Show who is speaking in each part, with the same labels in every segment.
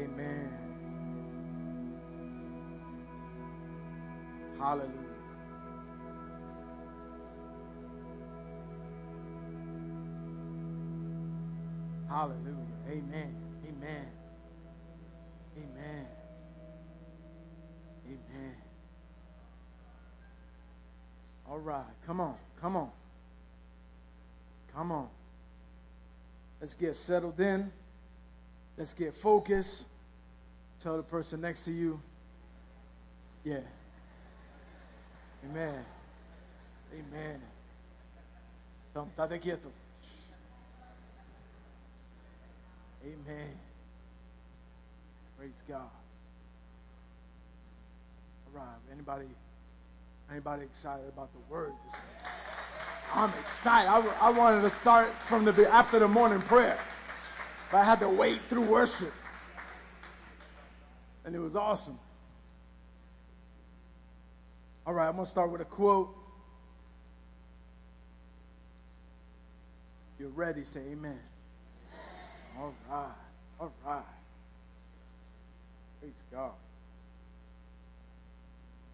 Speaker 1: Amen. Hallelujah. Hallelujah. Amen. Amen. Amen. Amen. All right. Come on. Come on. Come on. Let's get settled in. Let's get focused. Tell the person next to you, yeah. Amen. Amen. Então. Amen. Praise God. All right. Anybody, anybody excited about the word? I'm excited. I, I wanted to start from the after the morning prayer, but I had to wait through worship, and it was awesome. All right, I'm gonna start with a quote. You're ready, say amen. All right. All right. Praise God.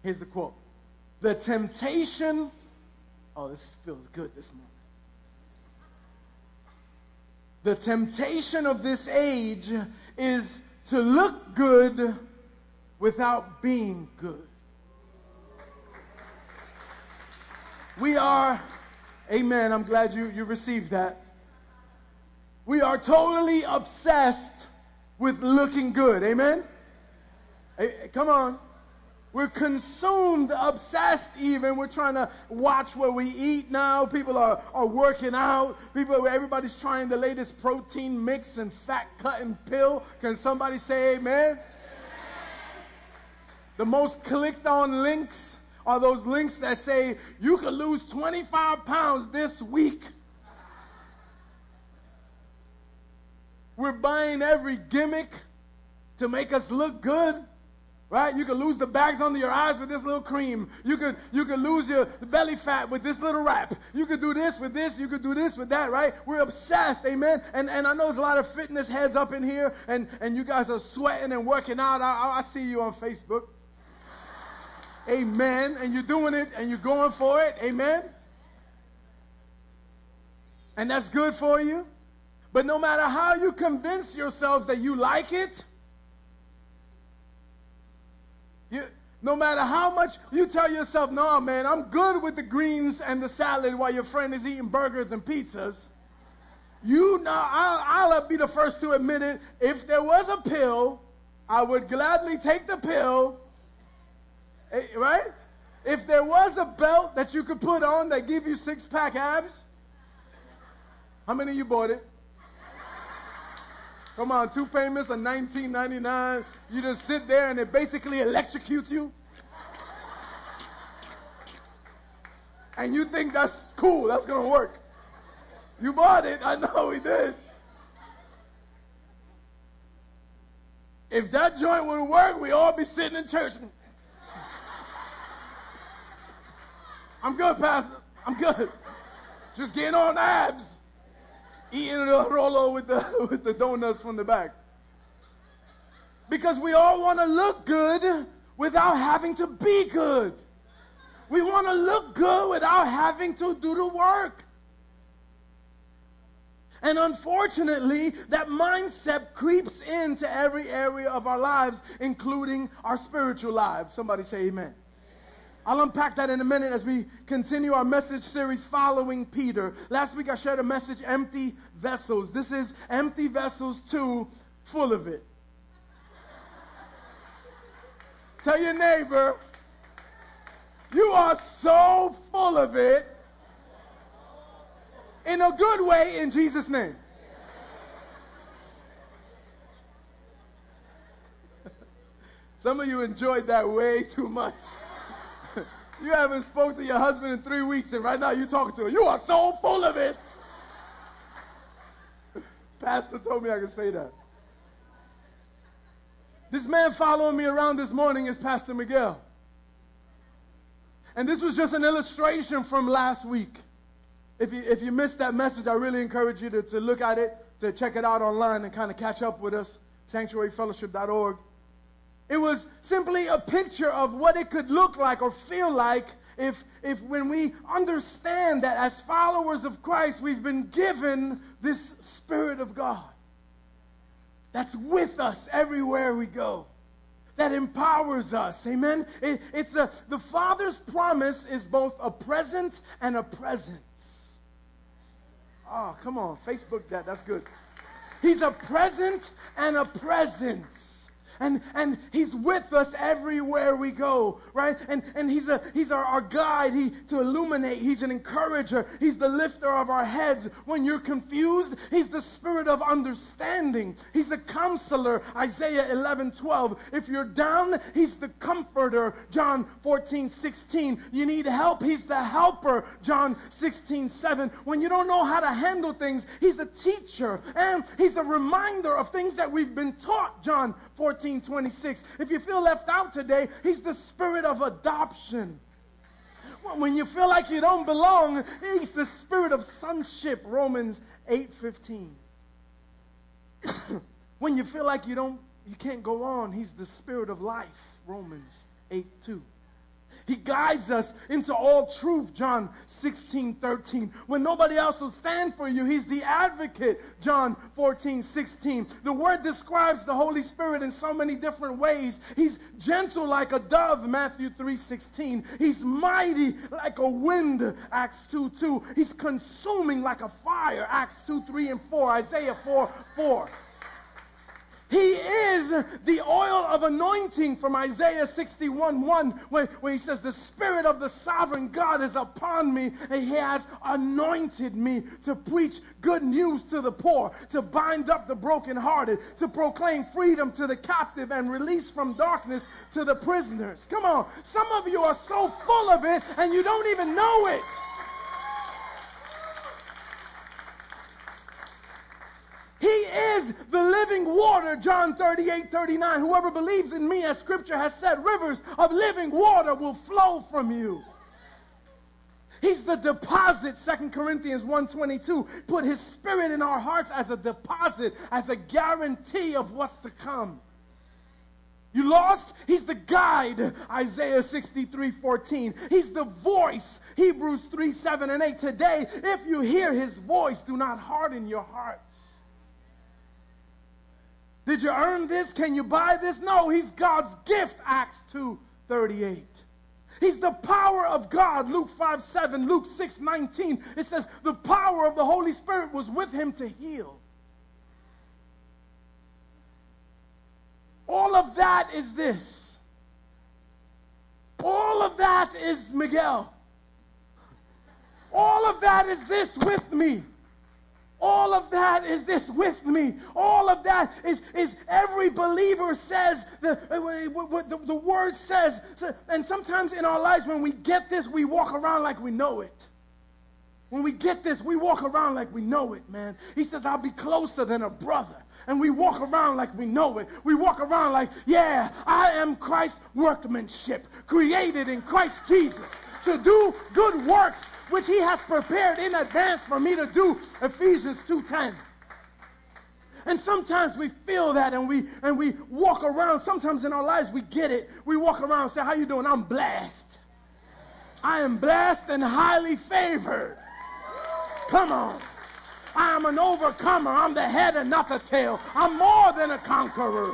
Speaker 1: Here's the quote The temptation, oh, this feels good this morning. The temptation of this age is to look good without being good. We are, amen, I'm glad you, you received that. We are totally obsessed with looking good. Amen? Hey, come on. We're consumed, obsessed even. We're trying to watch what we eat now. People are, are working out. People, everybody's trying the latest protein mix and fat cutting pill. Can somebody say amen? The most clicked on links are those links that say you can lose 25 pounds this week. We're buying every gimmick to make us look good. Right? You can lose the bags under your eyes with this little cream. You can you can lose your belly fat with this little wrap. You could do this with this. You could do this with that. Right? We're obsessed, amen. And and I know there's a lot of fitness heads up in here, and and you guys are sweating and working out. I, I see you on Facebook. Amen. And you're doing it, and you're going for it. Amen. And that's good for you. But no matter how you convince yourselves that you like it, you, no matter how much you tell yourself, no, man, I'm good with the greens and the salad while your friend is eating burgers and pizzas. You know, I'll, I'll be the first to admit it. If there was a pill, I would gladly take the pill. Eh, right? If there was a belt that you could put on that give you six pack abs, how many of you bought it? Come on, Too Famous in 1999. You just sit there and it basically electrocutes you. And you think that's cool, that's to work. You bought it. I know we did. If that joint would work, we'd all be sitting in church. I'm good, Pastor. I'm good. Just getting on abs eating the Rolo with the, with the donuts from the back. Because we all want to look good without having to be good. We want to look good without having to do the work. And unfortunately, that mindset creeps into every area of our lives, including our spiritual lives. Somebody say amen. I'll unpack that in a minute as we continue our message series following Peter. Last week I shared a message, Empty Vessels. This is Empty Vessels 2, full of it. Tell your neighbor, you are so full of it in a good way in Jesus' name. Some of you enjoyed that way too much. You haven't spoke to your husband in three weeks, and right now you're talking to him. You are so full of it. Pastor told me I could say that. This man following me around this morning is Pastor Miguel. And this was just an illustration from last week. If you, if you missed that message, I really encourage you to, to look at it, to check it out online and kind of catch up with us sanctuaryfellowship.org. It was simply a picture of what it could look like or feel like if, if when we understand that as followers of Christ, we've been given this Spirit of God that's with us everywhere we go, that empowers us. Amen? It, it's a, the Father's promise is both a present and a presence. Oh, come on, Facebook that. That's good. He's a present and a presence and, and he's with us everywhere we go, right? And, and he's, a, he's our, our guide he, to illuminate. He's an encourager. He's the lifter of our heads. When you're confused, he's the spirit of understanding. He's a counselor, Isaiah 11, 12. If you're down, he's the comforter, John 14, 16. You need help, he's the helper, John 16, 7. When you don't know how to handle things, he's a teacher. And he's a reminder of things that we've been taught, John 14, 26. If you feel left out today, He's the spirit of adoption. When you feel like you don't belong, He's the spirit of sonship. Romans 8, 15. when you feel like you don't, you can't go on, He's the spirit of life. Romans 8, 2. He guides us into all truth, John 16, 13. When nobody else will stand for you, He's the advocate, John 14, 16. The word describes the Holy Spirit in so many different ways. He's gentle like a dove, Matthew 3, 16. He's mighty like a wind, Acts 2, 2. He's consuming like a fire, Acts 2, 3, and 4, Isaiah 4, 4. He is the oil of anointing from Isaiah 61 1, where, where he says, The Spirit of the sovereign God is upon me, and he has anointed me to preach good news to the poor, to bind up the brokenhearted, to proclaim freedom to the captive, and release from darkness to the prisoners. Come on, some of you are so full of it, and you don't even know it. He is the living water, John 38, 39. Whoever believes in me, as scripture has said, rivers of living water will flow from you. He's the deposit, 2 Corinthians 1.22. Put his spirit in our hearts as a deposit, as a guarantee of what's to come. You lost? He's the guide, Isaiah 63, 14. He's the voice, Hebrews 3, 7 and 8. Today, if you hear his voice, do not harden your hearts. Did you earn this? Can you buy this? No, he's God's gift, Acts 2 38. He's the power of God, Luke 5 7, Luke 6 19. It says, the power of the Holy Spirit was with him to heal. All of that is this. All of that is Miguel. All of that is this with me. All of that is this with me. All of that is, is every believer says, the, uh, what the, the word says. And sometimes in our lives, when we get this, we walk around like we know it. When we get this, we walk around like we know it, man. He says, I'll be closer than a brother. And we walk around like we know it. We walk around like, yeah, I am Christ's workmanship, created in Christ Jesus to do good works which he has prepared in advance for me to do. Ephesians 2:10. And sometimes we feel that and we and we walk around. Sometimes in our lives we get it. We walk around and say, How you doing? I'm blessed. I am blessed and highly favored. Come on. I am an overcomer. I'm the head and not the tail. I'm more than a conqueror.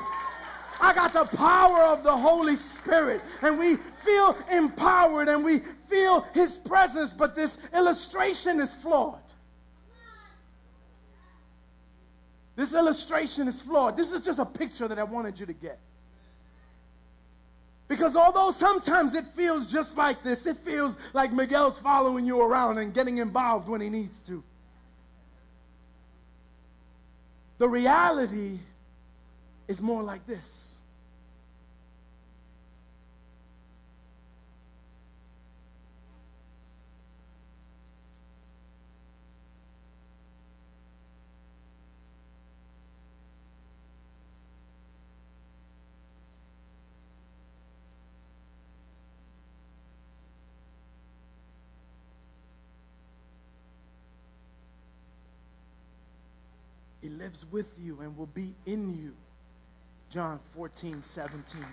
Speaker 1: I got the power of the Holy Spirit. And we feel empowered and we feel His presence, but this illustration is flawed. This illustration is flawed. This is just a picture that I wanted you to get. Because although sometimes it feels just like this, it feels like Miguel's following you around and getting involved when he needs to. The reality is more like this. He lives with you and will be in you. John 14, 17.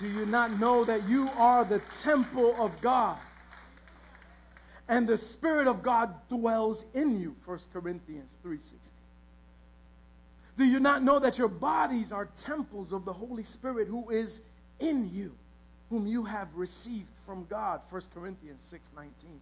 Speaker 1: Do you not know that you are the temple of God? And the Spirit of God dwells in you. 1 Corinthians 3:16. Do you not know that your bodies are temples of the Holy Spirit who is in you, whom you have received from God? 1 Corinthians 6:19.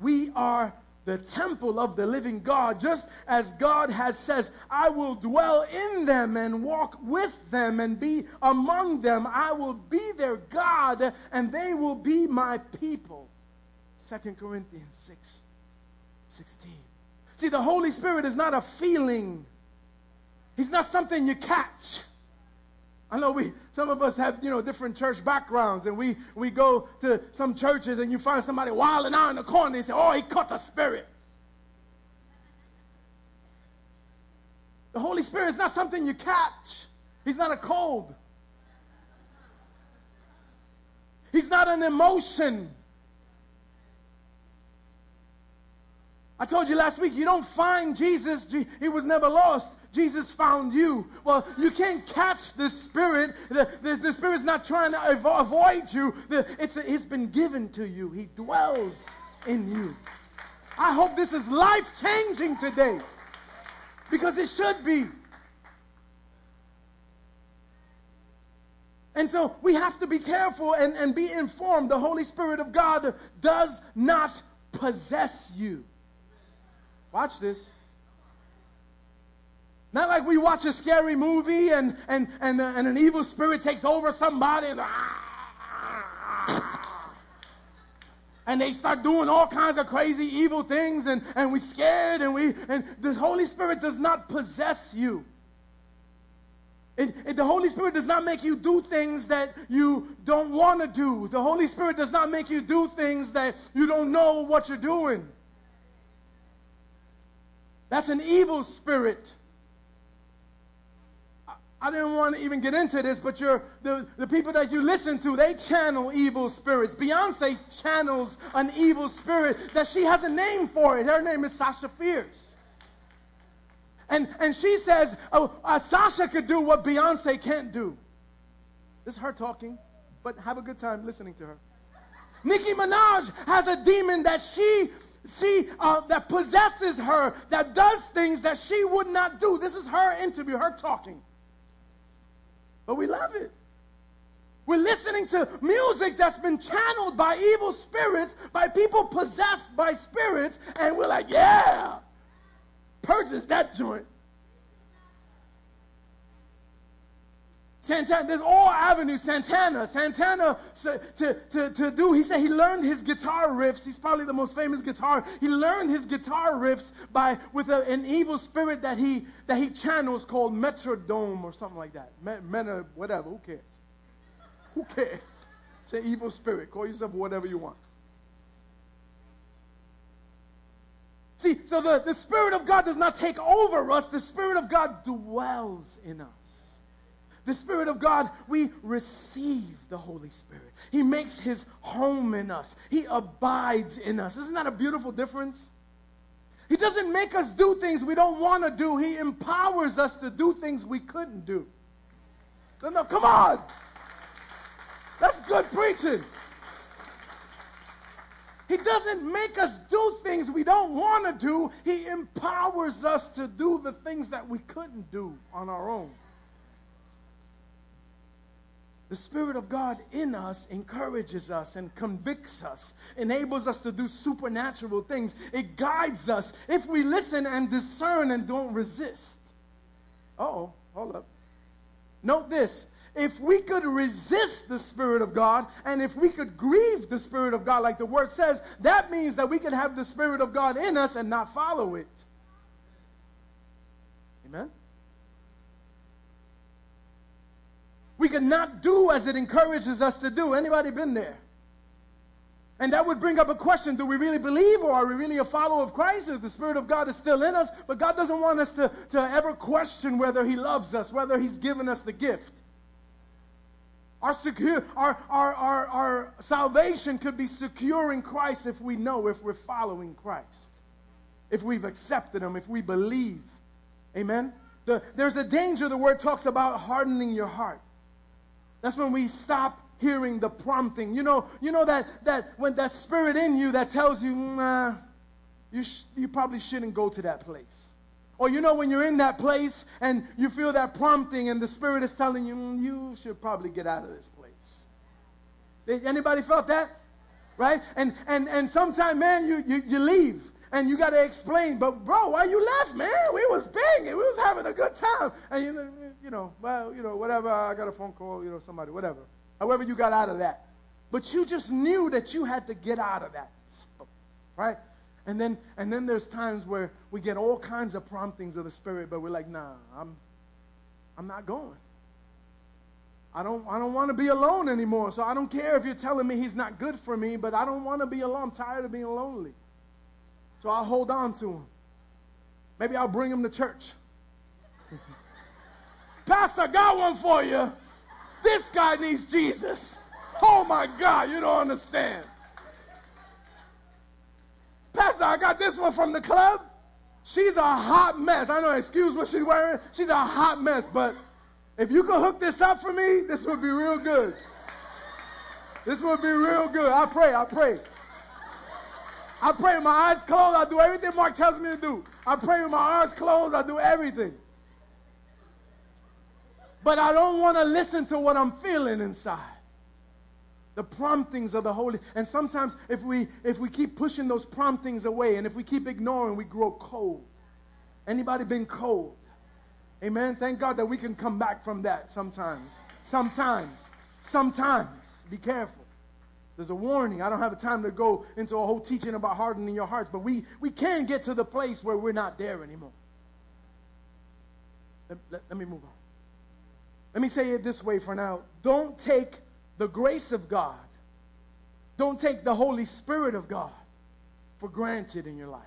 Speaker 1: We are the temple of the living God, just as God has says, I will dwell in them and walk with them and be among them. I will be their God and they will be my people. 2 Corinthians 6 16. See, the Holy Spirit is not a feeling. He's not something you catch. I know we, some of us have, you know, different church backgrounds, and we, we go to some churches and you find somebody wilding out in the corner you say, oh, he caught the Spirit. The Holy Spirit is not something you catch. He's not a cold. He's not an emotion. I told you last week, you don't find Jesus, he was never lost. Jesus found you. Well, you can't catch the Spirit. The, the, the Spirit's not trying to avoid you. The, it's, it's been given to you. He dwells in you. I hope this is life changing today because it should be. And so we have to be careful and, and be informed. The Holy Spirit of God does not possess you. Watch this. Not like we watch a scary movie and, and, and, uh, and an evil spirit takes over somebody and, and they start doing all kinds of crazy evil things and, and we're scared and we and the Holy Spirit does not possess you. It, it, the Holy Spirit does not make you do things that you don't want to do. The Holy Spirit does not make you do things that you don't know what you're doing. That's an evil spirit. I didn't want to even get into this, but the, the people that you listen to, they channel evil spirits. Beyonce channels an evil spirit that she has a name for it. Her name is Sasha Fierce. And, and she says, oh, uh, Sasha could do what Beyonce can't do. This is her talking, but have a good time listening to her. Nicki Minaj has a demon that she she uh, that possesses her, that does things that she would not do. This is her interview, her talking. But we love it. We're listening to music that's been channeled by evil spirits, by people possessed by spirits, and we're like, yeah, purchase that joint. Santana, there's all avenues. Santana, Santana to, to, to do, he said he learned his guitar riffs. He's probably the most famous guitar. He learned his guitar riffs by with a, an evil spirit that he that he channels called Metrodome or something like that. Meta, whatever, who cares? Who cares? It's an evil spirit. Call yourself whatever you want. See, so the, the Spirit of God does not take over us, the Spirit of God dwells in us the Spirit of God, we receive the Holy Spirit. He makes his home in us, he abides in us. Isn't that a beautiful difference? He doesn't make us do things we don't want to do, he empowers us to do things we couldn't do. No, no, come on. That's good preaching. He doesn't make us do things we don't want to do. He empowers us to do the things that we couldn't do on our own. The Spirit of God in us encourages us and convicts us, enables us to do supernatural things. It guides us if we listen and discern and don't resist. Oh, hold up. Note this. If we could resist the Spirit of God and if we could grieve the Spirit of God, like the word says, that means that we can have the Spirit of God in us and not follow it. Amen? We cannot do as it encourages us to do. Anybody been there? And that would bring up a question do we really believe or are we really a follower of Christ? If the Spirit of God is still in us, but God doesn't want us to, to ever question whether He loves us, whether He's given us the gift. Our, secure, our, our, our, our salvation could be secure in Christ if we know, if we're following Christ, if we've accepted Him, if we believe. Amen? The, there's a danger, the word talks about hardening your heart. That's when we stop hearing the prompting. You know, you know that, that when that spirit in you that tells you, nah, you, sh- you probably shouldn't go to that place. Or you know when you're in that place and you feel that prompting and the spirit is telling you, mm, you should probably get out of this place. Anybody felt that? Right? And and and sometimes, man, you, you, you leave and you got to explain. But bro, why you left, man? We was banging, we was having a good time, and you know, you know, well, you know, whatever. I got a phone call, you know, somebody, whatever. However, you got out of that, but you just knew that you had to get out of that, right? And then and then there's times where we get all kinds of promptings of the Spirit, but we're like, nah, I'm I'm not going. I don't, I don't want to be alone anymore. So I don't care if you're telling me he's not good for me, but I don't want to be alone. I'm tired of being lonely. So I'll hold on to him. Maybe I'll bring him to church. Pastor, got one for you. This guy needs Jesus. Oh my God, you don't understand. Pastor, I got this one from the club. She's a hot mess. I know, excuse what she's wearing. She's a hot mess, but if you could hook this up for me, this would be real good. This would be real good. I pray, I pray. I pray with my eyes closed. I do everything Mark tells me to do. I pray with my eyes closed. I do everything. But I don't want to listen to what I'm feeling inside. The promptings of the Holy. And sometimes if we if we keep pushing those promptings away and if we keep ignoring, we grow cold. Anybody been cold? Amen. Thank God that we can come back from that sometimes. Sometimes. Sometimes. Be careful. There's a warning. I don't have a time to go into a whole teaching about hardening your hearts, but we, we can get to the place where we're not there anymore. Let, let, let me move on. Let me say it this way for now. Don't take the grace of God, don't take the Holy Spirit of God for granted in your life.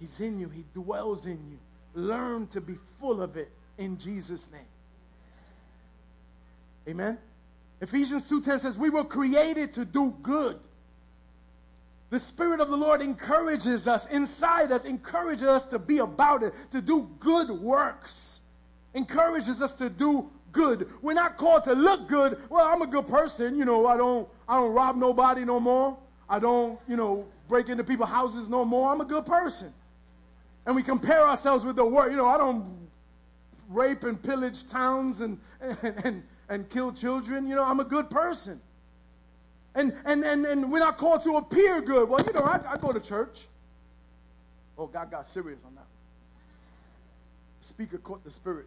Speaker 1: He's in you, He dwells in you. Learn to be full of it in Jesus' name. Amen. Ephesians 2:10 says we were created to do good. The Spirit of the Lord encourages us, inside us, encourages us to be about it, to do good works. Encourages us to do good. We're not called to look good. Well, I'm a good person, you know, I don't I don't rob nobody no more. I don't, you know, break into people's houses no more. I'm a good person. And we compare ourselves with the world. You know, I don't rape and pillage towns and, and, and and kill children. You know, I'm a good person. And, and, and, and we're not called to appear good. Well, you know, I, I go to church. Oh, God got serious on that. The speaker caught the spirit.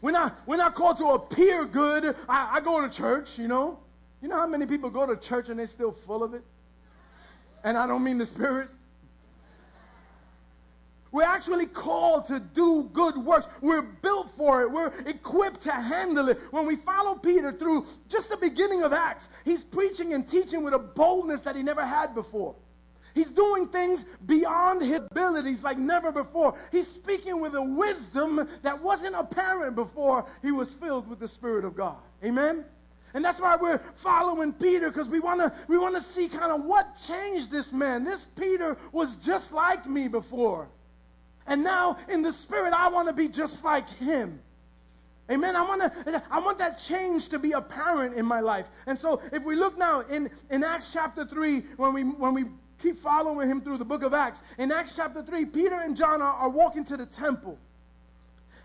Speaker 1: We're not, we're not called to appear good. I, I go to church, you know. You know how many people go to church and they're still full of it? And I don't mean the spirit. We're actually called to do good works. We're built for it. We're equipped to handle it. When we follow Peter through just the beginning of Acts, he's preaching and teaching with a boldness that he never had before. He's doing things beyond his abilities like never before. He's speaking with a wisdom that wasn't apparent before he was filled with the Spirit of God. Amen? And that's why we're following Peter because we want to we want to see kind of what changed this man. This Peter was just like me before. And now in the spirit, I want to be just like him. Amen. I want to, I want that change to be apparent in my life. And so if we look now in, in Acts chapter 3, when we, when we keep following him through the book of Acts, in Acts chapter 3, Peter and John are, are walking to the temple.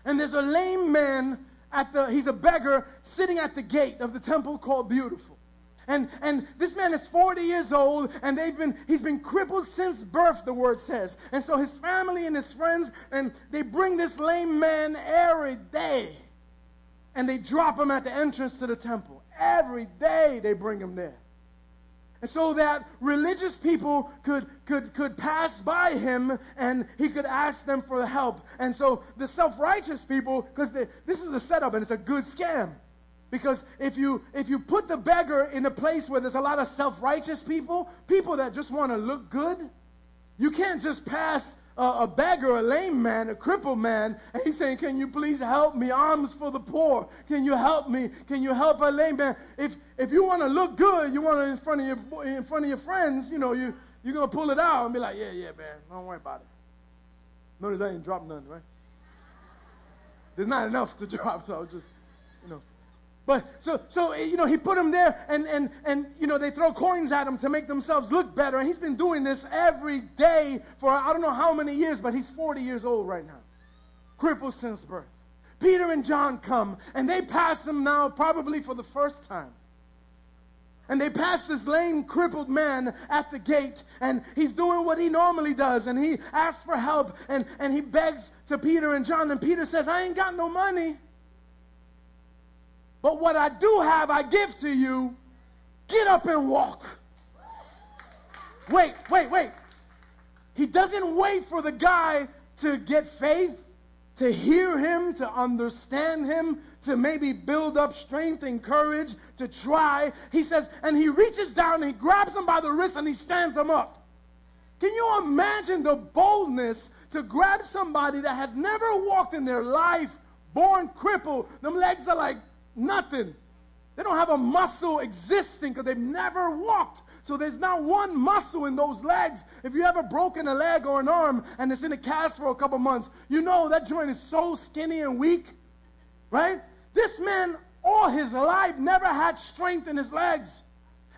Speaker 1: And there's a lame man at the, he's a beggar sitting at the gate of the temple called Beautiful. And, and this man is 40 years old, and they've been, he's been crippled since birth, the word says. And so his family and his friends, and they bring this lame man every day. And they drop him at the entrance to the temple. Every day they bring him there. And so that religious people could, could, could pass by him and he could ask them for help. And so the self righteous people, because this is a setup and it's a good scam. Because if you if you put the beggar in a place where there's a lot of self-righteous people, people that just want to look good, you can't just pass a, a, beggar, a lame man, a crippled man, and he's saying, "Can you please help me? Arms for the poor. Can you help me? Can you help a lame man?" If if you want to look good, you want to in front of your in front of your friends, you know, you you're gonna pull it out and be like, "Yeah, yeah, man, don't worry about it." Notice I didn't drop none, right? there's not enough to drop, so I'll just, you know. But so so eh, you know he put him there and and and you know they throw coins at him to make themselves look better and he's been doing this every day for I don't know how many years but he's 40 years old right now. Crippled since birth. Peter and John come and they pass him now probably for the first time. And they pass this lame, crippled man at the gate, and he's doing what he normally does, and he asks for help, and, and he begs to Peter and John, and Peter says, I ain't got no money. But what I do have, I give to you. Get up and walk. Wait, wait, wait. He doesn't wait for the guy to get faith to hear him, to understand him, to maybe build up strength and courage to try. He says, and he reaches down and he grabs him by the wrist and he stands him up. Can you imagine the boldness to grab somebody that has never walked in their life, born crippled? Them legs are like nothing. They don't have a muscle existing because they've never walked. So there's not one muscle in those legs. If you ever broken a leg or an arm and it's in a cast for a couple months, you know that joint is so skinny and weak, right? This man, all his life, never had strength in his legs.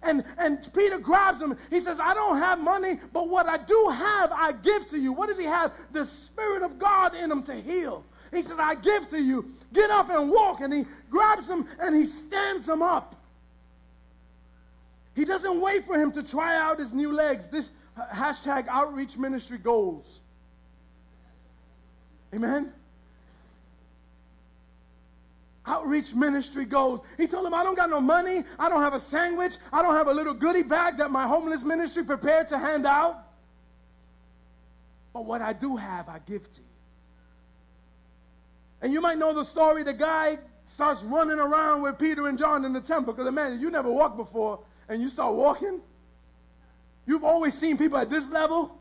Speaker 1: And, and Peter grabs him. He says, I don't have money, but what I do have, I give to you. What does he have? The Spirit of God in him to heal. He says, I give to you. Get up and walk. And he grabs him and he stands him up. He doesn't wait for him to try out his new legs. This hashtag outreach ministry goals. Amen? Outreach ministry goals. He told him, I don't got no money. I don't have a sandwich. I don't have a little goodie bag that my homeless ministry prepared to hand out. But what I do have, I give to you. And you might know the story. The guy starts running around with Peter and John in the temple because, man, you never walked before and you start walking, you've always seen people at this level,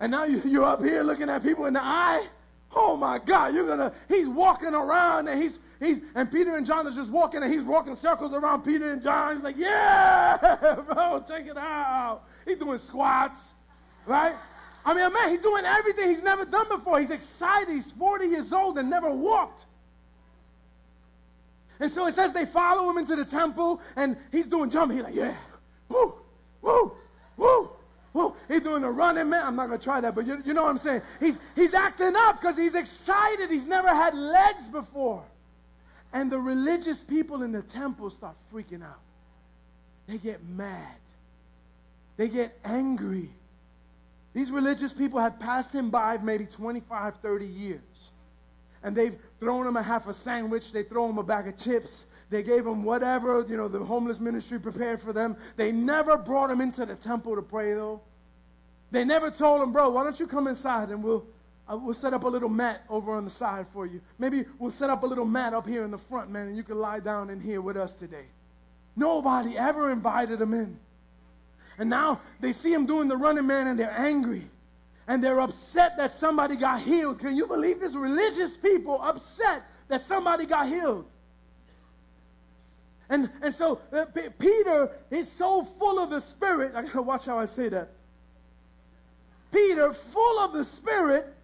Speaker 1: and now you, are up here looking at people in the eye. Oh my God, you're gonna, he's walking around and he's, he's, and Peter and John are just walking and he's walking circles around Peter and John. He's like, yeah, bro, check it out. He's doing squats, right? I mean, man, he's doing everything he's never done before. He's excited. He's 40 years old and never walked. And so it says they follow him into the temple, and he's doing jumping. He's like, yeah, woo, woo, woo, woo. He's doing the running man. I'm not gonna try that, but you, you know what I'm saying. He's he's acting up because he's excited. He's never had legs before. And the religious people in the temple start freaking out. They get mad. They get angry. These religious people had passed him by maybe 25, 30 years and they've thrown him a half a sandwich, they throw him a bag of chips, they gave him whatever, you know, the homeless ministry prepared for them. They never brought him into the temple to pray, though. They never told him, bro, why don't you come inside and we'll, uh, we'll set up a little mat over on the side for you. Maybe we'll set up a little mat up here in the front, man, and you can lie down in here with us today. Nobody ever invited him in. And now they see him doing the running man and they're angry and they're upset that somebody got healed. Can you believe this? Religious people upset that somebody got healed. And, and so uh, P- Peter is so full of the Spirit. I gotta watch how I say that. Peter, full of the Spirit,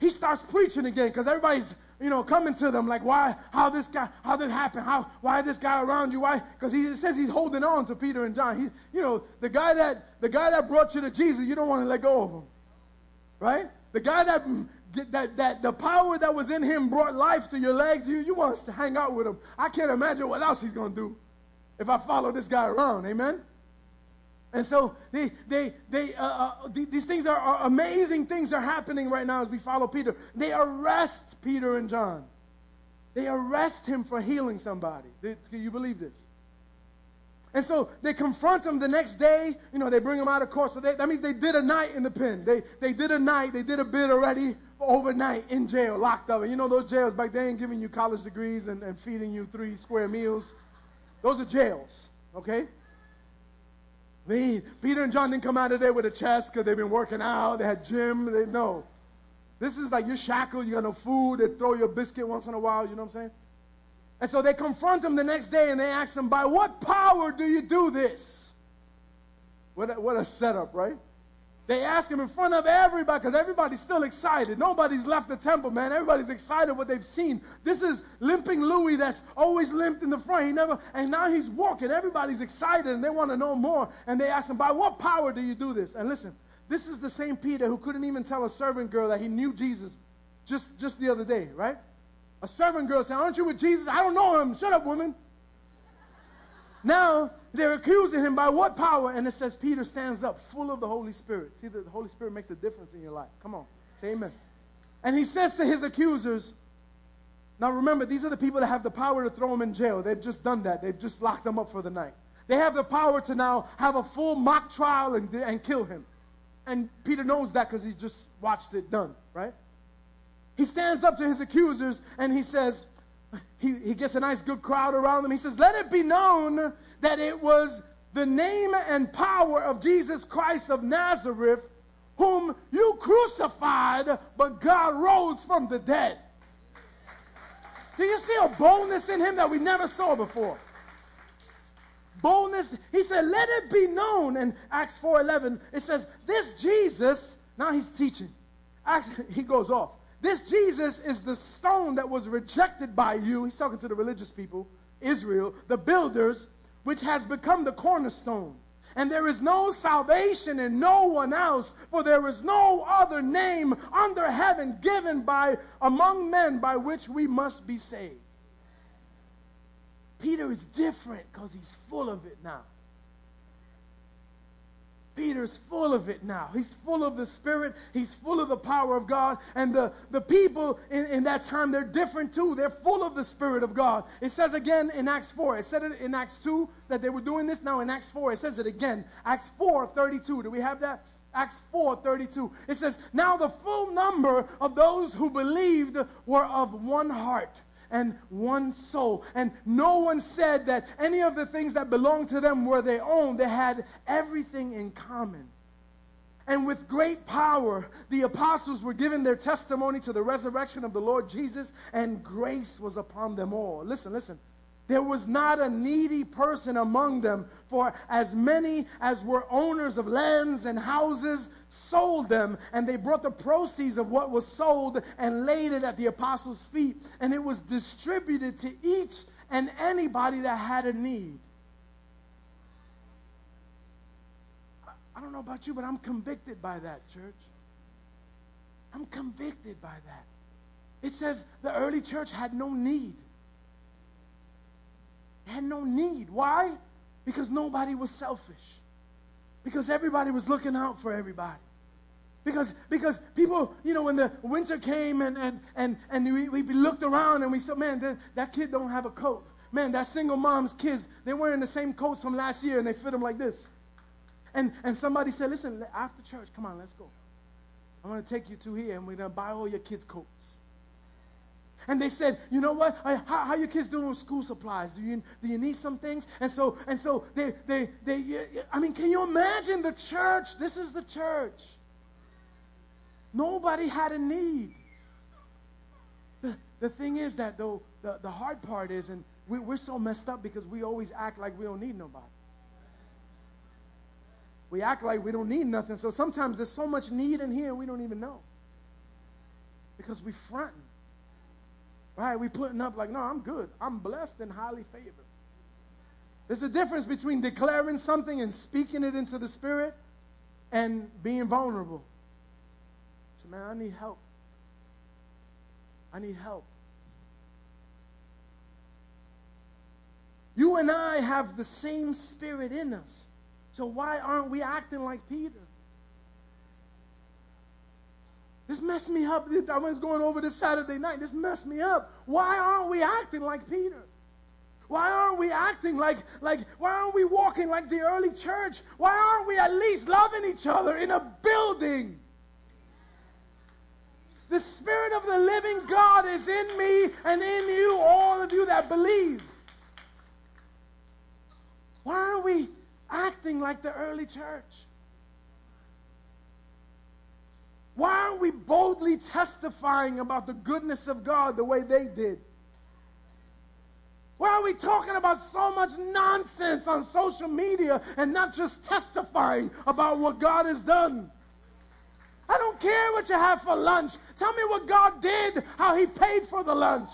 Speaker 1: he starts preaching again because everybody's you know coming to them like why how this guy how did it happen how why this guy around you why because he says he's holding on to Peter and John. He's you know the guy that the guy that brought you to Jesus. You don't want to let go of him right? The guy that, that, that the power that was in him brought life to your legs, you, you want to hang out with him. I can't imagine what else he's going to do if I follow this guy around. Amen? And so they, they, they, uh, uh, these things are, are, amazing things are happening right now as we follow Peter. They arrest Peter and John. They arrest him for healing somebody. Can you believe this? And so they confront him the next day. You know, they bring him out of court. So they, that means they did a night in the pen. They, they did a night. They did a bit already overnight in jail, locked up. And you know those jails back then giving you college degrees and, and feeding you three square meals. Those are jails, okay? They, Peter and John didn't come out of there with a chest because they've been working out. They had gym. They, no. This is like you're shackled. You got no food. They throw you a biscuit once in a while. You know what I'm saying? And so they confront him the next day and they ask him, By what power do you do this? What a, what a setup, right? They ask him in front of everybody because everybody's still excited. Nobody's left the temple, man. Everybody's excited what they've seen. This is limping Louis that's always limped in the front. He never, and now he's walking. Everybody's excited and they want to know more. And they ask him, by what power do you do this? And listen, this is the same Peter who couldn't even tell a servant girl that he knew Jesus just, just the other day, right? A servant girl said, Aren't you with Jesus? I don't know him. Shut up, woman. Now they're accusing him by what power? And it says Peter stands up full of the Holy Spirit. See, the Holy Spirit makes a difference in your life. Come on. Say amen. And he says to his accusers, now remember, these are the people that have the power to throw him in jail. They've just done that. They've just locked him up for the night. They have the power to now have a full mock trial and, and kill him. And Peter knows that because he just watched it done, right? He stands up to his accusers and he says, he, he gets a nice good crowd around him. He says, Let it be known that it was the name and power of Jesus Christ of Nazareth, whom you crucified, but God rose from the dead. Do you see a boldness in him that we never saw before? Boldness. He said, "Let it be known." In Acts 4:11, it says, "This Jesus." Now he's teaching. Acts, he goes off. This Jesus is the stone that was rejected by you. He's talking to the religious people, Israel, the builders, which has become the cornerstone. And there is no salvation in no one else, for there is no other name under heaven given by among men by which we must be saved. Peter is different because he's full of it now. Peter's full of it now. He's full of the Spirit. He's full of the power of God. And the, the people in, in that time, they're different too. They're full of the Spirit of God. It says again in Acts 4. It said it in Acts 2 that they were doing this. Now in Acts 4, it says it again. Acts 4 32. Do we have that? Acts 4 32. It says, Now the full number of those who believed were of one heart and one soul. And no one said that any of the things that belonged to them were their own. They had everything in common. And with great power, the apostles were giving their testimony to the resurrection of the Lord Jesus, and grace was upon them all. Listen, listen. There was not a needy person among them, for as many as were owners of lands and houses sold them, and they brought the proceeds of what was sold and laid it at the apostles' feet, and it was distributed to each and anybody that had a need. I don't know about you, but I'm convicted by that, church. I'm convicted by that. It says the early church had no need. Had no need. Why? Because nobody was selfish. Because everybody was looking out for everybody. Because, because people, you know, when the winter came and, and, and, and we, we looked around and we said, man, that, that kid don't have a coat. Man, that single mom's kids, they're wearing the same coats from last year and they fit them like this. And, and somebody said, listen, after church, come on, let's go. I'm going to take you to here and we're going to buy all your kids' coats. And they said, you know what? how, how your kids doing with school supplies? Do you, do you need some things? And so, and so they, they, they, I mean, can you imagine the church? This is the church. Nobody had a need. The, the thing is that, though, the, the hard part is, and we, we're so messed up because we always act like we don't need nobody. We act like we don't need nothing. So sometimes there's so much need in here we don't even know. Because we fronting. Right? We putting up like, no, I'm good. I'm blessed and highly favored. There's a difference between declaring something and speaking it into the spirit and being vulnerable. So, man, I need help. I need help. You and I have the same spirit in us. So why aren't we acting like Peter? This messed me up. I was going over this Saturday night. This messed me up. Why aren't we acting like Peter? Why aren't we acting like, like, why aren't we walking like the early church? Why aren't we at least loving each other in a building? The Spirit of the living God is in me and in you, all of you that believe. Why aren't we acting like the early church? Why aren't we boldly testifying about the goodness of God the way they did? Why are we talking about so much nonsense on social media and not just testifying about what God has done? I don't care what you have for lunch. Tell me what God did, how He paid for the lunch.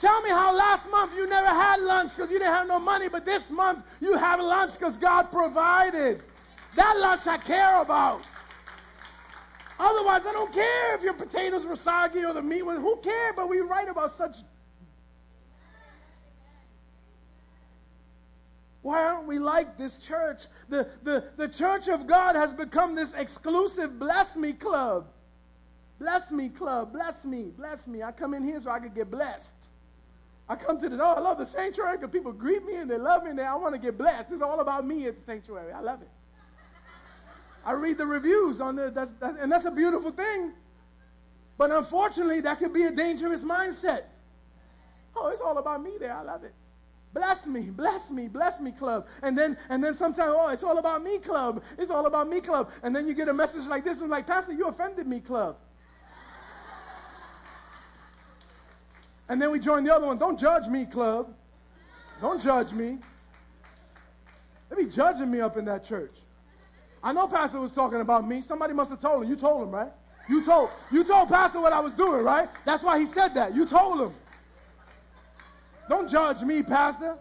Speaker 1: Tell me how last month you never had lunch because you didn't have no money, but this month you have lunch because God provided. That lunch I care about. Otherwise, I don't care if your potatoes were soggy or the meat was. Who cares? But we write about such. Why aren't we like this church? The, the, the church of God has become this exclusive bless me club. Bless me club. Bless me. Bless me. I come in here so I could get blessed. I come to this, oh, I love the sanctuary because people greet me and they love me and they, I want to get blessed. It's all about me at the sanctuary. I love it. I read the reviews on the, that's, that's, and that's a beautiful thing. But unfortunately, that could be a dangerous mindset. Oh, it's all about me there. I love it. Bless me, bless me, bless me, club. And then, and then sometimes, oh, it's all about me, club. It's all about me, club. And then you get a message like this, and like, Pastor, you offended me, club. And then we join the other one. Don't judge me, club. Don't judge me. They be judging me up in that church. I know Pastor was talking about me. Somebody must have told him. You told him, right? You told you told Pastor what I was doing, right? That's why he said that. You told him. Don't judge me, Pastor.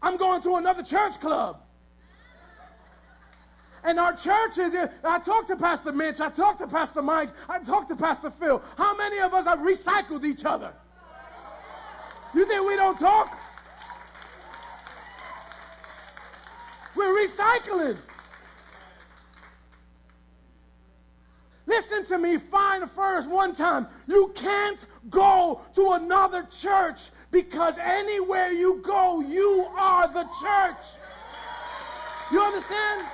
Speaker 1: I'm going to another church club. And our churches, I talked to Pastor Mitch, I talked to Pastor Mike, I talked to Pastor Phil. How many of us have recycled each other? You think we don't talk? We're recycling. Listen to me fine first one time. You can't go to another church because anywhere you go, you are the church. You understand?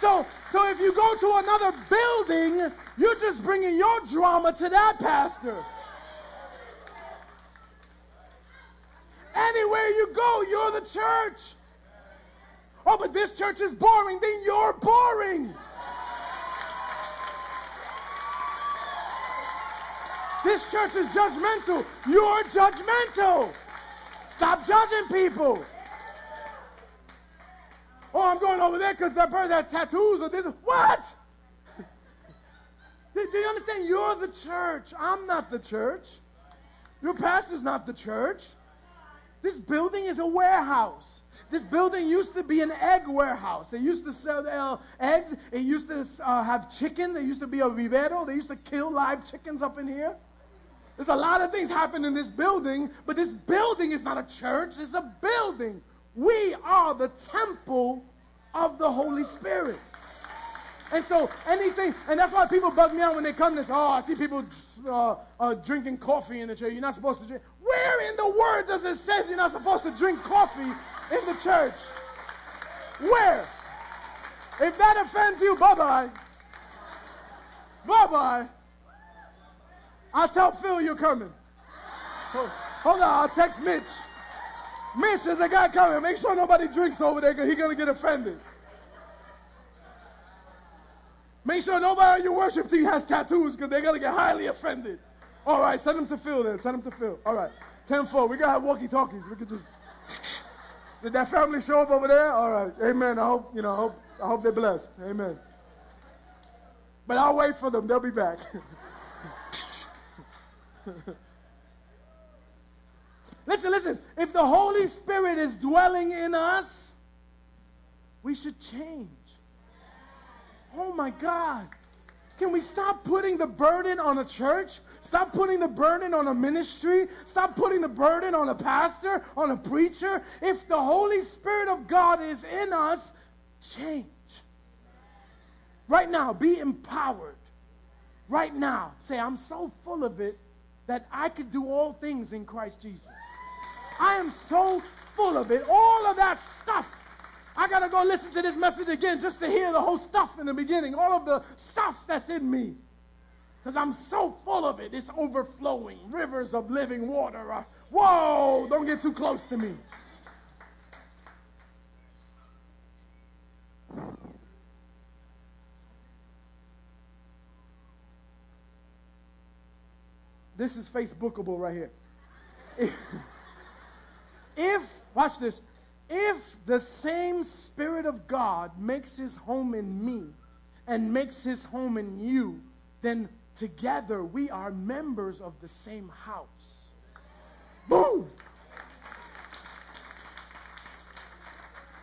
Speaker 1: So, so if you go to another building, you're just bringing your drama to that pastor. Anywhere you go, you're the church. Oh, but this church is boring, then you're boring. This church is judgmental. You're judgmental. Stop judging people. Oh, I'm going over there because that person has tattoos or this. What? do, do you understand? You're the church. I'm not the church. Your pastor's not the church. This building is a warehouse. This building used to be an egg warehouse. They used to sell eggs. It used to uh, have chicken. There used to be a vivero. They used to kill live chickens up in here. There's a lot of things happen in this building, but this building is not a church. It's a building. We are the temple of the Holy Spirit. And so anything, and that's why people bug me out when they come to this. Oh, I see people uh, uh, drinking coffee in the church. You're not supposed to drink. Where in the Word does it says you're not supposed to drink coffee in the church? Where? If that offends you, bye bye. Bye bye. I'll tell Phil you're coming. Hold, on, I'll text Mitch. Mitch, there's a guy coming. Make sure nobody drinks over there because he's going to get offended. Make sure nobody on your worship team has tattoos because they're going to get highly offended. All right, send them to Phil then. Send them to Phil. All right. 10 4. We got to have walkie talkies. We could just. Did that family show up over there? All right. Amen. I hope, you know, I hope, I hope they're blessed. Amen. But I'll wait for them. They'll be back. Listen, listen. If the Holy Spirit is dwelling in us, we should change. Oh my God. Can we stop putting the burden on a church? Stop putting the burden on a ministry. Stop putting the burden on a pastor, on a preacher. If the Holy Spirit of God is in us, change. Right now, be empowered. Right now, say, I'm so full of it that I could do all things in Christ Jesus. I am so full of it. All of that stuff. I got to go listen to this message again just to hear the whole stuff in the beginning. All of the stuff that's in me. Because I'm so full of it. It's overflowing. Rivers of living water. Are, whoa, don't get too close to me. This is Facebookable right here. If, watch this, if the same Spirit of God makes his home in me and makes his home in you, then together we are members of the same house. Boom!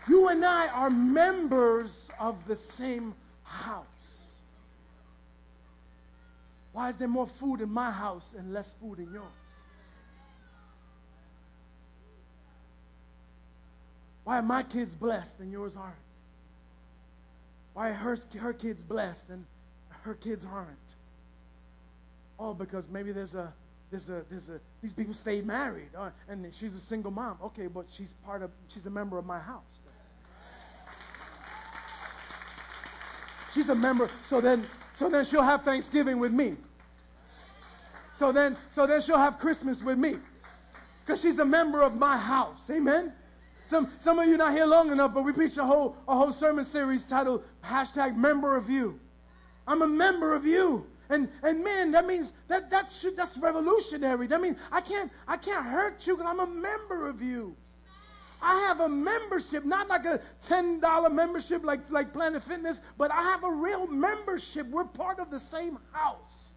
Speaker 1: You and I are members of the same house. Why is there more food in my house and less food in yours? Why are my kids blessed and yours aren't? Why are her, her kids blessed and her kids aren't? Oh, because maybe there's a there's a there's a these people stayed married uh, and she's a single mom. Okay, but she's part of she's a member of my house. She's a member. So then so then she'll have Thanksgiving with me. So then so then she'll have Christmas with me. Because she's a member of my house. Amen. Some, some of you not here long enough, but we preached a whole, a whole sermon series titled hashtag member of you. I'm a member of you. And, and man, that means that, that should, that's revolutionary. That means I can't, I can't hurt you because I'm a member of you. I have a membership, not like a $10 membership like, like Planet Fitness, but I have a real membership. We're part of the same house.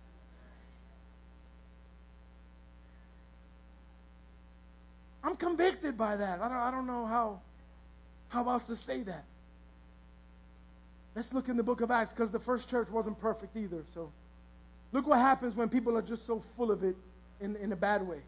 Speaker 1: I'm convicted by that. I don't, I don't know how, how else to say that. Let's look in the book of Acts because the first church wasn't perfect either. So look what happens when people are just so full of it in, in a bad way.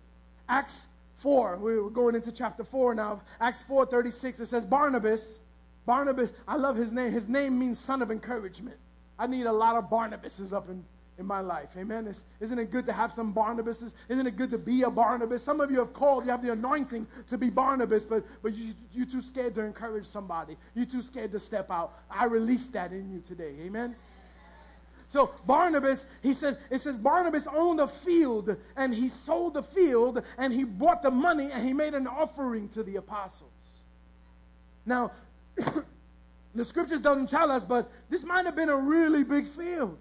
Speaker 1: Acts 4, we're going into chapter 4 now. Acts 4 36, it says, Barnabas, Barnabas, I love his name. His name means son of encouragement. I need a lot of Barnabases up in in my life. Amen. It's, isn't it good to have some Barnabases? Isn't it good to be a Barnabas? Some of you have called, you have the anointing to be Barnabas, but, but you, you're too scared to encourage somebody. You're too scared to step out. I release that in you today. Amen. So Barnabas, he says, it says Barnabas owned a field and he sold the field and he bought the money and he made an offering to the apostles. Now, the scriptures doesn't tell us, but this might have been a really big field.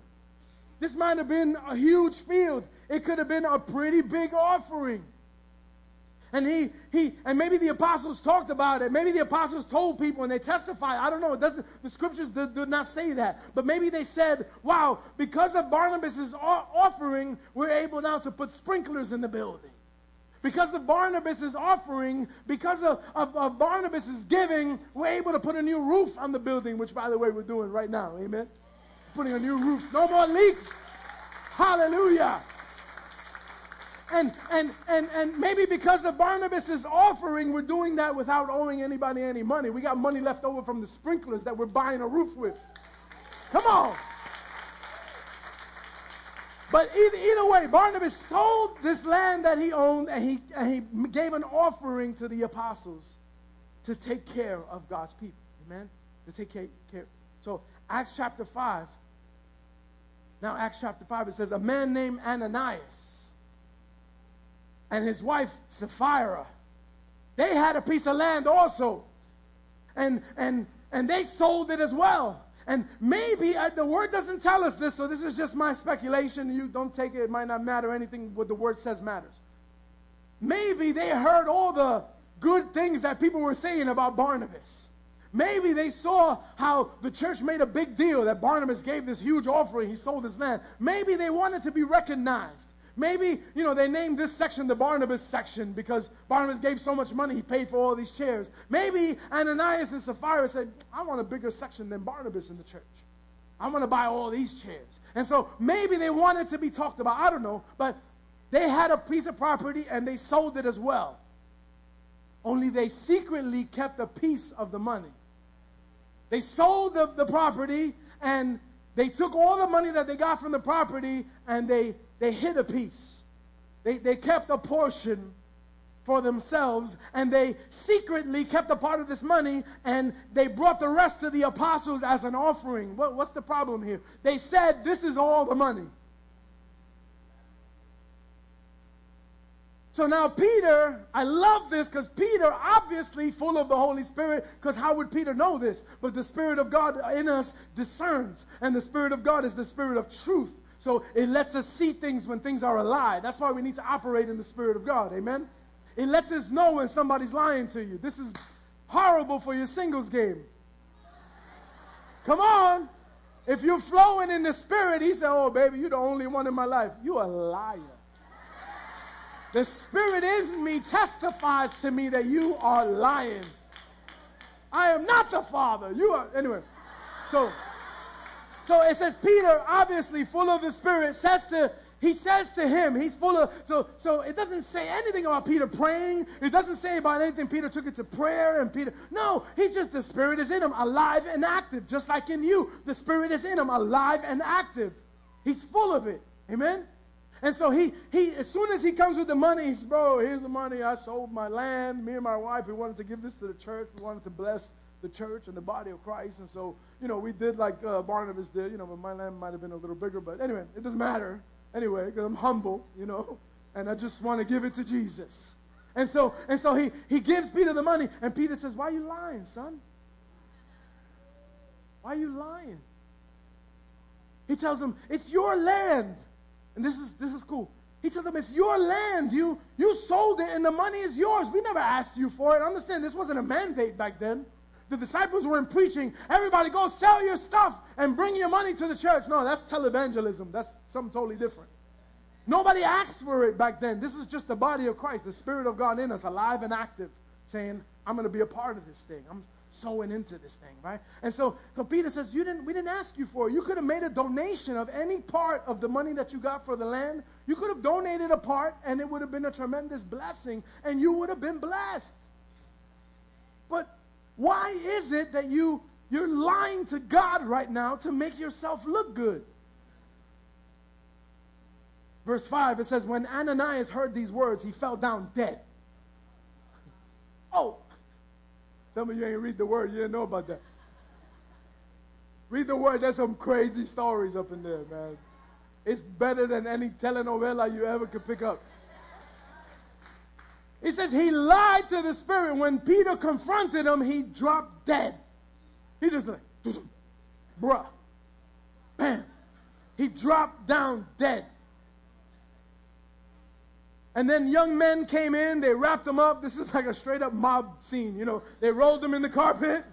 Speaker 1: This might have been a huge field. It could have been a pretty big offering. And he, he, and maybe the apostles talked about it. Maybe the apostles told people and they testified. I don't know. It doesn't, the scriptures do, not say that. But maybe they said, wow, because of Barnabas' offering, we're able now to put sprinklers in the building. Because of Barnabas' offering, because of, of, of Barnabas' giving, we're able to put a new roof on the building, which, by the way, we're doing right now. Amen putting a new roof. No more leaks. Hallelujah. And, and, and, and maybe because of Barnabas' offering, we're doing that without owing anybody any money. We got money left over from the sprinklers that we're buying a roof with. Come on. But either, either way, Barnabas sold this land that he owned and he, and he gave an offering to the apostles to take care of God's people. Amen? To take care. care. So, Acts chapter 5, now, Acts chapter 5, it says, A man named Ananias and his wife Sapphira, they had a piece of land also. And, and, and they sold it as well. And maybe uh, the word doesn't tell us this, so this is just my speculation. You don't take it, it might not matter. Anything what the word says matters. Maybe they heard all the good things that people were saying about Barnabas. Maybe they saw how the church made a big deal that Barnabas gave this huge offering, he sold his land. Maybe they wanted to be recognized. Maybe, you know, they named this section the Barnabas section because Barnabas gave so much money, he paid for all these chairs. Maybe Ananias and Sapphira said, I want a bigger section than Barnabas in the church. I want to buy all these chairs. And so maybe they wanted to be talked about. I don't know. But they had a piece of property and they sold it as well. Only they secretly kept a piece of the money. They sold the, the property and they took all the money that they got from the property and they, they hid a piece. They, they kept a portion for themselves and they secretly kept a part of this money and they brought the rest to the apostles as an offering. What, what's the problem here? They said, This is all the money. So now Peter, I love this because Peter, obviously full of the Holy Spirit, because how would Peter know this? But the Spirit of God in us discerns, and the Spirit of God is the Spirit of truth. So it lets us see things when things are a lie. That's why we need to operate in the Spirit of God. Amen? It lets us know when somebody's lying to you. This is horrible for your singles game. Come on. If you're flowing in the spirit, he said, Oh, baby, you're the only one in my life. You're a liar. The spirit in me testifies to me that you are lying. I am not the father. You are anyway. So so it says Peter, obviously full of the spirit, says to he says to him, he's full of, so, so it doesn't say anything about Peter praying. It doesn't say about anything Peter took it to prayer and Peter, no, he's just, the Spirit is in him, alive and active, just like in you. The Spirit is in him, alive and active. He's full of it. Amen? And so he, he, as soon as he comes with the money, he's, bro, here's the money. I sold my land. Me and my wife, we wanted to give this to the church. We wanted to bless the church and the body of Christ. And so, you know, we did like uh, Barnabas did. You know, my land might have been a little bigger, but anyway, it doesn't matter anyway, because I'm humble, you know, and I just want to give it to Jesus. And so, and so he, he gives Peter the money, and Peter says, Why are you lying, son? Why are you lying? He tells him, It's your land. And this is this is cool. He tells them, It's your land. You you sold it and the money is yours. We never asked you for it. Understand this wasn't a mandate back then the disciples weren't preaching, everybody go sell your stuff and bring your money to the church. No, that's televangelism. That's something totally different. Nobody asked for it back then. This is just the body of Christ, the Spirit of God in us, alive and active, saying, I'm going to be a part of this thing. I'm sowing into this thing, right? And so, so Peter says, you didn't, we didn't ask you for it. You could have made a donation of any part of the money that you got for the land. You could have donated a part, and it would have been a tremendous blessing, and you would have been blessed. Why is it that you you're lying to God right now to make yourself look good? Verse 5 it says when Ananias heard these words he fell down dead. Oh. Some of you ain't read the word, you didn't know about that. Read the word, there's some crazy stories up in there, man. It's better than any telenovela you ever could pick up. He says he lied to the Spirit. When Peter confronted him, he dropped dead. He just like, bruh, bam. He dropped down dead. And then young men came in, they wrapped him up. This is like a straight up mob scene. You know, they rolled him in the carpet.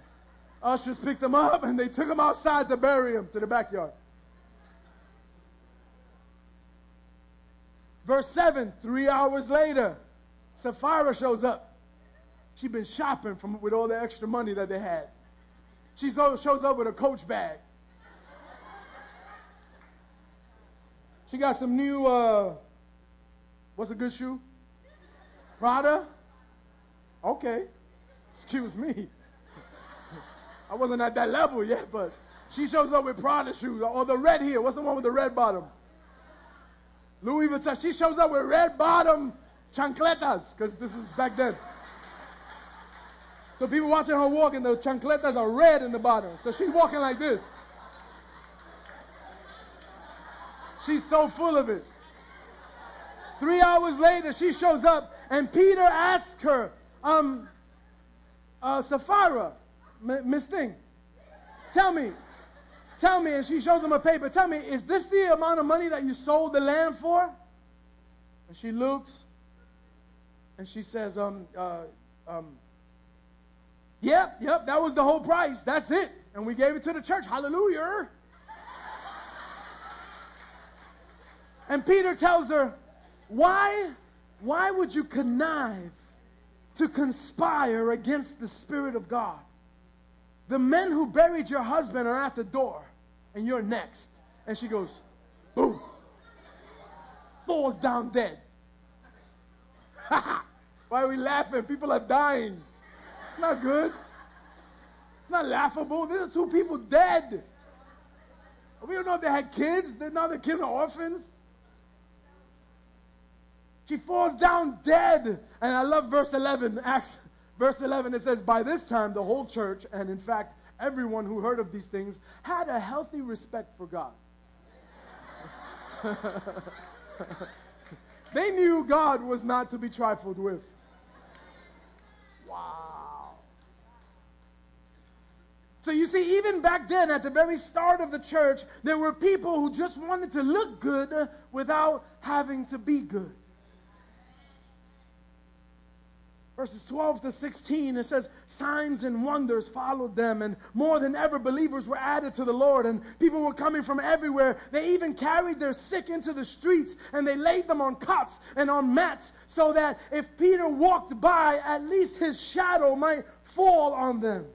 Speaker 1: Ushers picked him up and they took him outside to bury him to the backyard. Verse 7 three hours later, Sapphira shows up. She's been shopping from, with all the extra money that they had. She shows up with a coach bag. She got some new, uh, what's a good shoe? Prada? Okay. Excuse me. I wasn't at that level yet, but she shows up with Prada shoes or the red here. What's the one with the red bottom? Louis Vuitton. She shows up with red bottom chancletas, because this is back then. So people watching her walk, and the chancletas are red in the bottom. So she's walking like this. She's so full of it. Three hours later, she shows up, and Peter asks her, um, uh, Sapphira, Miss Thing, tell me, tell me, and she shows him a paper, tell me, is this the amount of money that you sold the land for? And she looks, and she says, um, uh, um, yep, yep, that was the whole price. That's it. And we gave it to the church. Hallelujah. and Peter tells her, why, why would you connive to conspire against the Spirit of God? The men who buried your husband are at the door, and you're next. And she goes, boom, falls down dead. Why are we laughing? People are dying. It's not good. It's not laughable. These are two people dead. We don't know if they had kids. Now the kids are orphans. She falls down dead. And I love verse 11. Acts, verse 11, it says, By this time, the whole church, and in fact, everyone who heard of these things, had a healthy respect for God. They knew God was not to be trifled with. Wow. So you see, even back then, at the very start of the church, there were people who just wanted to look good without having to be good. Verses 12 to 16, it says, Signs and wonders followed them, and more than ever, believers were added to the Lord, and people were coming from everywhere. They even carried their sick into the streets, and they laid them on cots and on mats, so that if Peter walked by, at least his shadow might fall on them.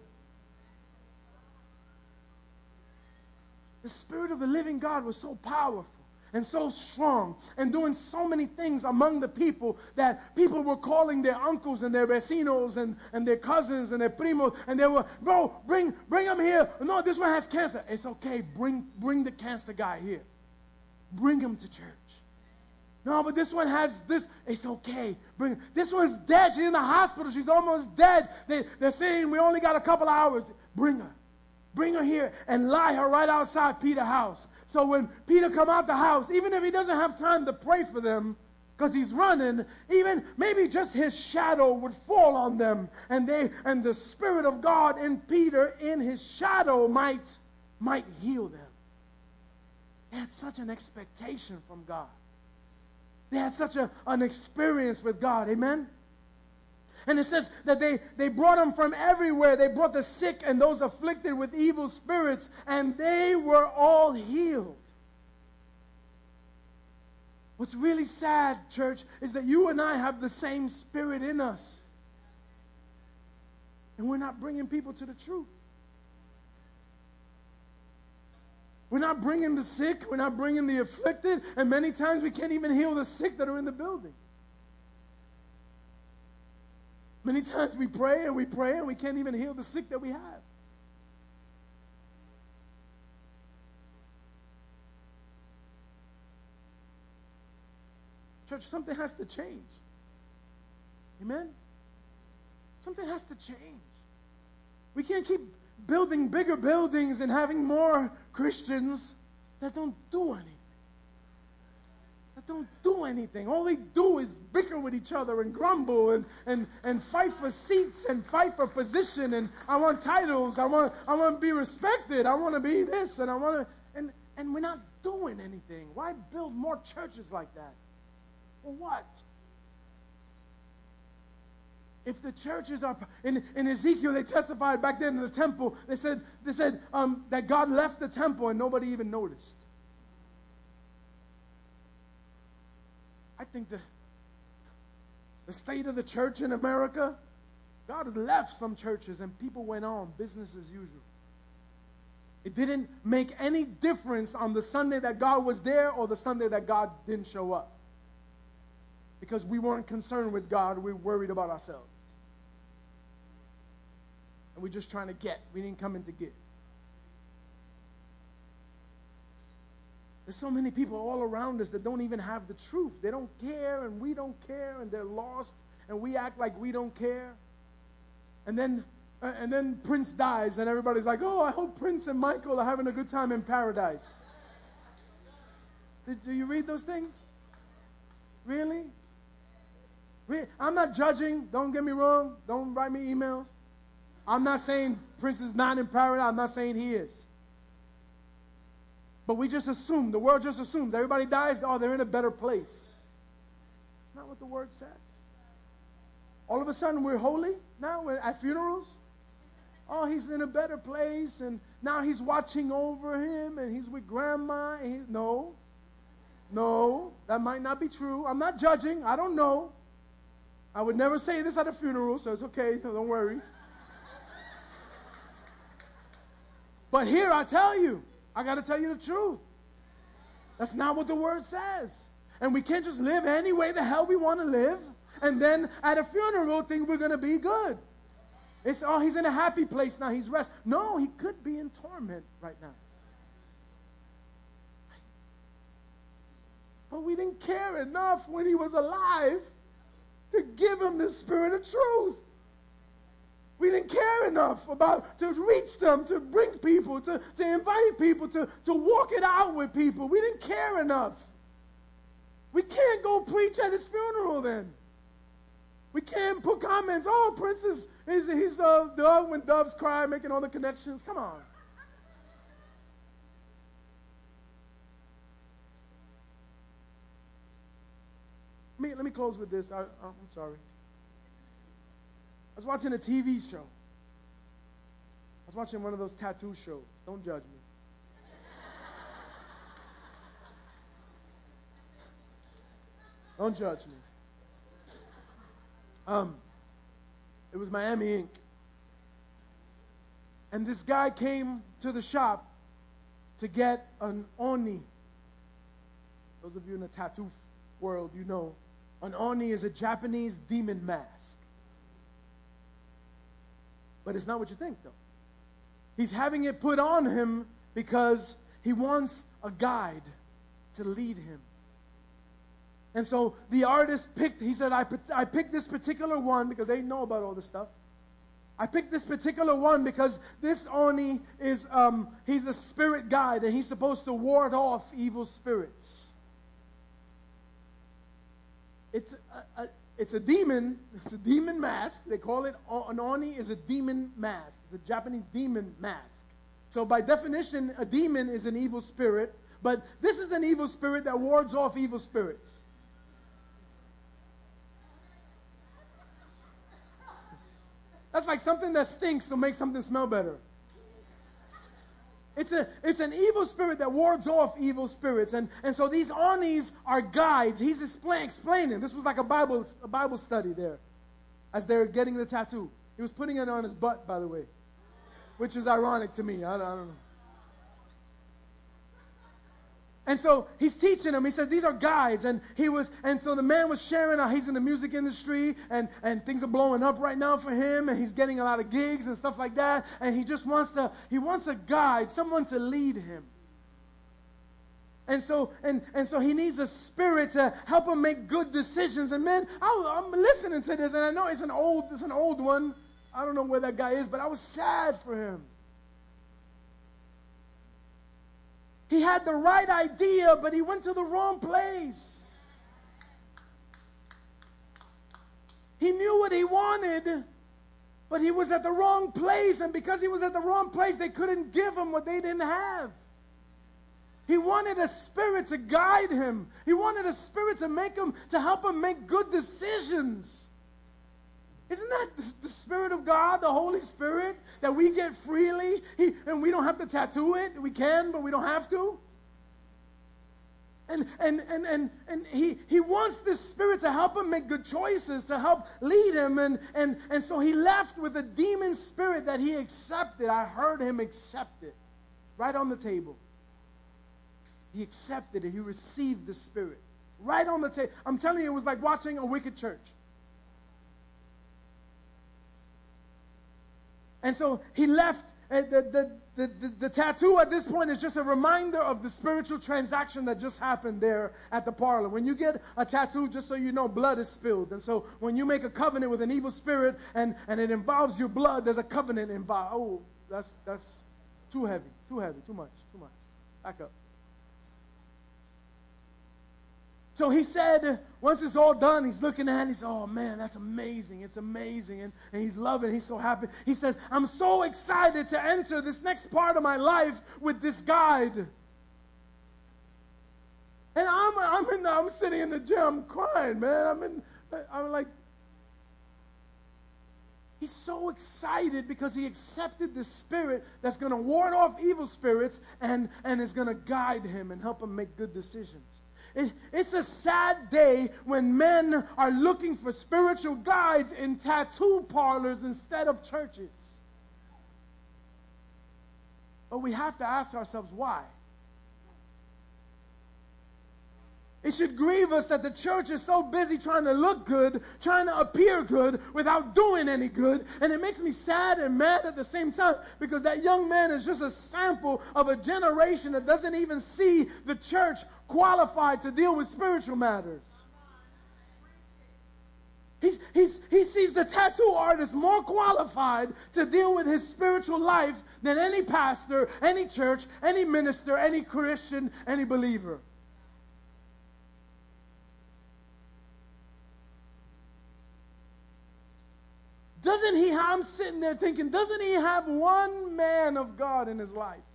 Speaker 1: The Spirit of the living God was so powerful and so strong and doing so many things among the people that people were calling their uncles and their vecinos and, and their cousins and their primos and they were, bro, bring, bring him here. No, this one has cancer. It's okay. Bring, bring the cancer guy here. Bring him to church. No, but this one has this. It's okay. Bring this one's dead. She's in the hospital. She's almost dead. They, they're saying we only got a couple hours. Bring her. Bring her here and lie her right outside Peter's house. So when Peter come out the house, even if he doesn't have time to pray for them, because he's running, even maybe just his shadow would fall on them, and they and the Spirit of God in Peter in his shadow might might heal them. They had such an expectation from God. They had such a, an experience with God. Amen. And it says that they, they brought them from everywhere. They brought the sick and those afflicted with evil spirits, and they were all healed. What's really sad, church, is that you and I have the same spirit in us. And we're not bringing people to the truth. We're not bringing the sick, we're not bringing the afflicted, and many times we can't even heal the sick that are in the building. Many times we pray and we pray and we can't even heal the sick that we have. Church, something has to change. Amen? Something has to change. We can't keep building bigger buildings and having more Christians that don't do anything that don't do anything. All they do is bicker with each other and grumble and, and, and fight for seats and fight for position and I want titles. I want I want to be respected. I want to be this and I want to and and we're not doing anything. Why build more churches like that? For what? If the churches are in, in Ezekiel, they testified back then in the temple. They said they said um, that God left the temple and nobody even noticed. I think the, the state of the church in America, God left some churches and people went on business as usual. It didn't make any difference on the Sunday that God was there or the Sunday that God didn't show up. Because we weren't concerned with God, we were worried about ourselves. And we're just trying to get. We didn't come in to get. There's so many people all around us that don't even have the truth. They don't care, and we don't care, and they're lost, and we act like we don't care. And then, uh, and then Prince dies, and everybody's like, "Oh, I hope Prince and Michael are having a good time in paradise." Did, do you read those things? Really? I'm not judging. Don't get me wrong. Don't write me emails. I'm not saying Prince is not in paradise. I'm not saying he is. But we just assume, the world just assumes everybody dies, oh, they're in a better place. Not what the word says. All of a sudden, we're holy now we're at funerals. Oh, he's in a better place, and now he's watching over him, and he's with grandma. He, no, no, that might not be true. I'm not judging. I don't know. I would never say this at a funeral, so it's okay. Don't worry. But here I tell you, I got to tell you the truth. That's not what the word says. And we can't just live any way the hell we want to live and then at a funeral think we're going to be good. It's, oh, he's in a happy place now. He's rest. No, he could be in torment right now. But we didn't care enough when he was alive to give him the spirit of truth. We didn't care enough about to reach them, to bring people, to, to invite people, to, to walk it out with people. We didn't care enough. We can't go preach at his funeral then. We can't put comments, oh, Prince is he's, a dove when doves cry, making all the connections. Come on. Let me, let me close with this. I, I'm sorry. I was watching a TV show. I was watching one of those tattoo shows. Don't judge me. Don't judge me. Um, it was Miami Ink. And this guy came to the shop to get an oni. Those of you in the tattoo world, you know. An oni is a Japanese demon mask. But it's not what you think, though. He's having it put on him because he wants a guide to lead him. And so the artist picked, he said, I, I picked this particular one because they know about all this stuff. I picked this particular one because this Oni is, um, he's a spirit guide and he's supposed to ward off evil spirits. It's a, a, it's a demon, it's a demon mask. They call it, an Oni is a demon mask. It's a Japanese demon mask. So by definition, a demon is an evil spirit, but this is an evil spirit that wards off evil spirits. That's like something that stinks to make something smell better. It's, a, it's an evil spirit that wards off evil spirits. And, and so these Onis are guides. He's explain, explaining. This was like a Bible, a Bible study there as they're getting the tattoo. He was putting it on his butt, by the way, which is ironic to me. I, I don't know. And so he's teaching them. He said, These are guides. And he was, and so the man was sharing how he's in the music industry and, and things are blowing up right now for him, and he's getting a lot of gigs and stuff like that. And he just wants to, he wants a guide, someone to lead him. And so, and, and so he needs a spirit to help him make good decisions. And man, I, I'm listening to this, and I know it's an old, it's an old one. I don't know where that guy is, but I was sad for him. He had the right idea, but he went to the wrong place. He knew what he wanted, but he was at the wrong place. And because he was at the wrong place, they couldn't give him what they didn't have. He wanted a spirit to guide him. He wanted a spirit to make him, to help him make good decisions. Isn't that the Spirit of God, the Holy Spirit, that we get freely? He, and we don't have to tattoo it. We can, but we don't have to. And, and, and, and, and he, he wants this Spirit to help him make good choices, to help lead him. And, and, and so he left with a demon spirit that he accepted. I heard him accept it right on the table. He accepted it. He received the Spirit right on the table. I'm telling you, it was like watching a wicked church. And so he left. Uh, the, the, the, the, tattoo at this point is just a reminder of the spiritual transaction that just happened there at the parlor. When you get a tattoo, just so you know, blood is spilled. And so when you make a covenant with an evil spirit and, and it involves your blood, there's a covenant involved. Oh, that's, that's too heavy, too heavy, too much, too much. Back up. So he said, once it's all done, he's looking at it, he said, Oh man, that's amazing. It's amazing. And, and he's loving He's so happy. He says, I'm so excited to enter this next part of my life with this guide. And I'm, I'm, in the, I'm sitting in the gym, crying, man. I'm, in, I'm like, He's so excited because he accepted the spirit that's going to ward off evil spirits and, and is going to guide him and help him make good decisions. It's a sad day when men are looking for spiritual guides in tattoo parlors instead of churches. But we have to ask ourselves why. It should grieve us that the church is so busy trying to look good, trying to appear good without doing any good. And it makes me sad and mad at the same time because that young man is just a sample of a generation that doesn't even see the church qualified to deal with spiritual matters. He's, he's, he sees the tattoo artist more qualified to deal with his spiritual life than any pastor, any church, any minister, any Christian, any believer. Doesn't he, I'm sitting there thinking, doesn't he have one man of God in his life?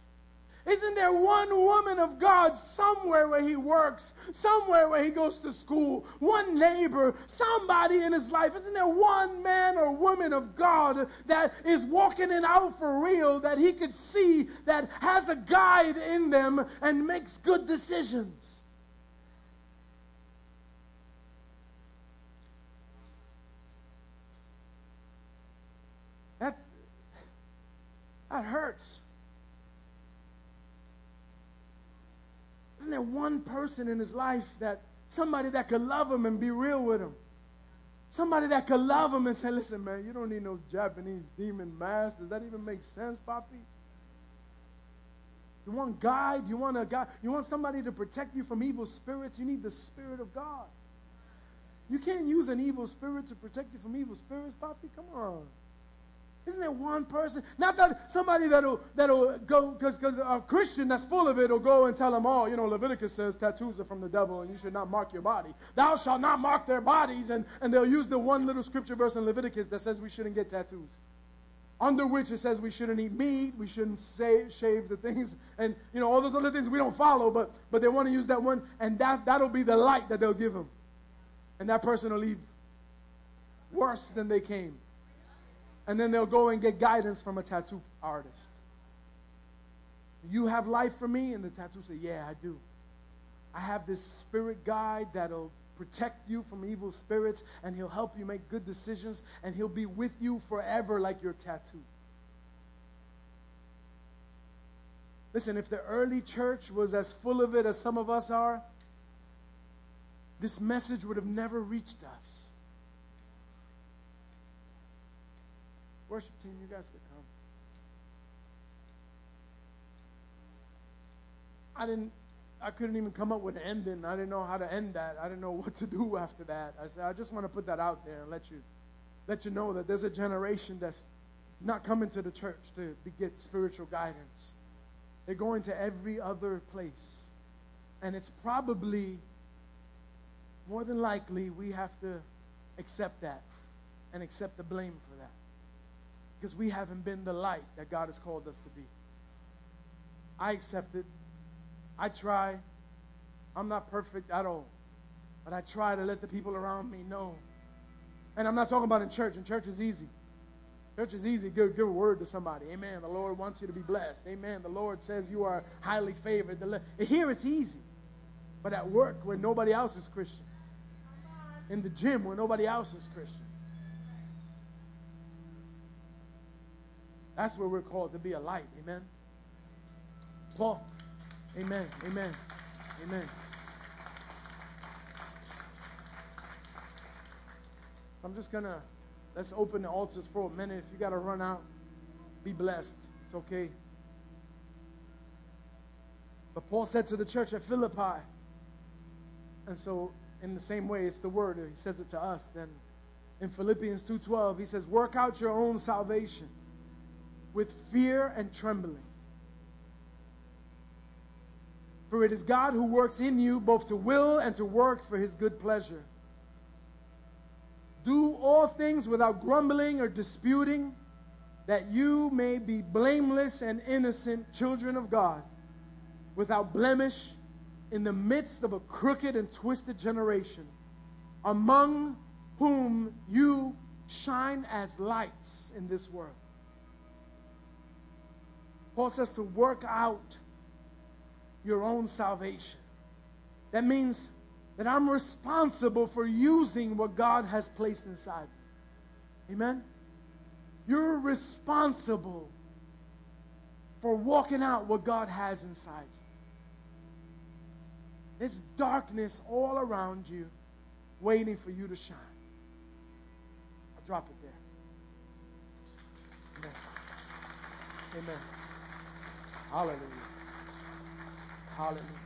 Speaker 1: Isn't there one woman of God somewhere where he works, somewhere where he goes to school, one neighbor, somebody in his life? Isn't there one man or woman of God that is walking it out for real that he could see that has a guide in them and makes good decisions? That's, that hurts. Isn't there one person in his life that somebody that could love him and be real with him? Somebody that could love him and say, listen, man, you don't need no Japanese demon mask. Does that even make sense, Poppy? You want guide? You want a guy? You want somebody to protect you from evil spirits? You need the Spirit of God. You can't use an evil spirit to protect you from evil spirits, Poppy. Come on. Isn't there one person? Not that somebody that'll that'll go because because a Christian that's full of it will go and tell them, all. you know, Leviticus says tattoos are from the devil and you should not mark your body. Thou shalt not mark their bodies, and and they'll use the one little scripture verse in Leviticus that says we shouldn't get tattoos. Under which it says we shouldn't eat meat, we shouldn't say, shave the things, and you know all those other things we don't follow, but but they want to use that one, and that that'll be the light that they'll give them, and that person will leave worse than they came and then they'll go and get guidance from a tattoo artist. You have life for me? And the tattoo say, Yeah, I do. I have this spirit guide that'll protect you from evil spirits, and he'll help you make good decisions, and he'll be with you forever like your tattoo. Listen, if the early church was as full of it as some of us are, this message would have never reached us. Worship team, you guys could come. I didn't I couldn't even come up with an ending. I didn't know how to end that. I didn't know what to do after that. I said I just want to put that out there and let you let you know that there's a generation that's not coming to the church to get spiritual guidance. They're going to every other place. And it's probably more than likely we have to accept that and accept the blame for that because we haven't been the light that God has called us to be. I accept it. I try. I'm not perfect at all. But I try to let the people around me know. And I'm not talking about in church. In church is easy. Church is easy. Give, give a word to somebody. Amen. The Lord wants you to be blessed. Amen. The Lord says you are highly favored. Here it's easy. But at work where nobody else is Christian. In the gym where nobody else is Christian. That's where we're called to be a light. Amen. Paul. Amen. Amen. Amen. So I'm just to, let's open the altars for a minute. If you got to run out, be blessed. It's okay. But Paul said to the church at Philippi, and so in the same way, it's the word. He says it to us. Then in Philippians 2.12, he says, work out your own salvation with fear and trembling. For it is God who works in you both to will and to work for his good pleasure. Do all things without grumbling or disputing, that you may be blameless and innocent children of God, without blemish, in the midst of a crooked and twisted generation, among whom you shine as lights in this world Paul says to work out your own salvation. That means that I'm responsible for using what God has placed inside me. Amen? You're responsible for walking out what God has inside you. There's darkness all around you waiting for you to shine. I'll drop it there. Amen. Amen. Hallelujah. Hallelujah.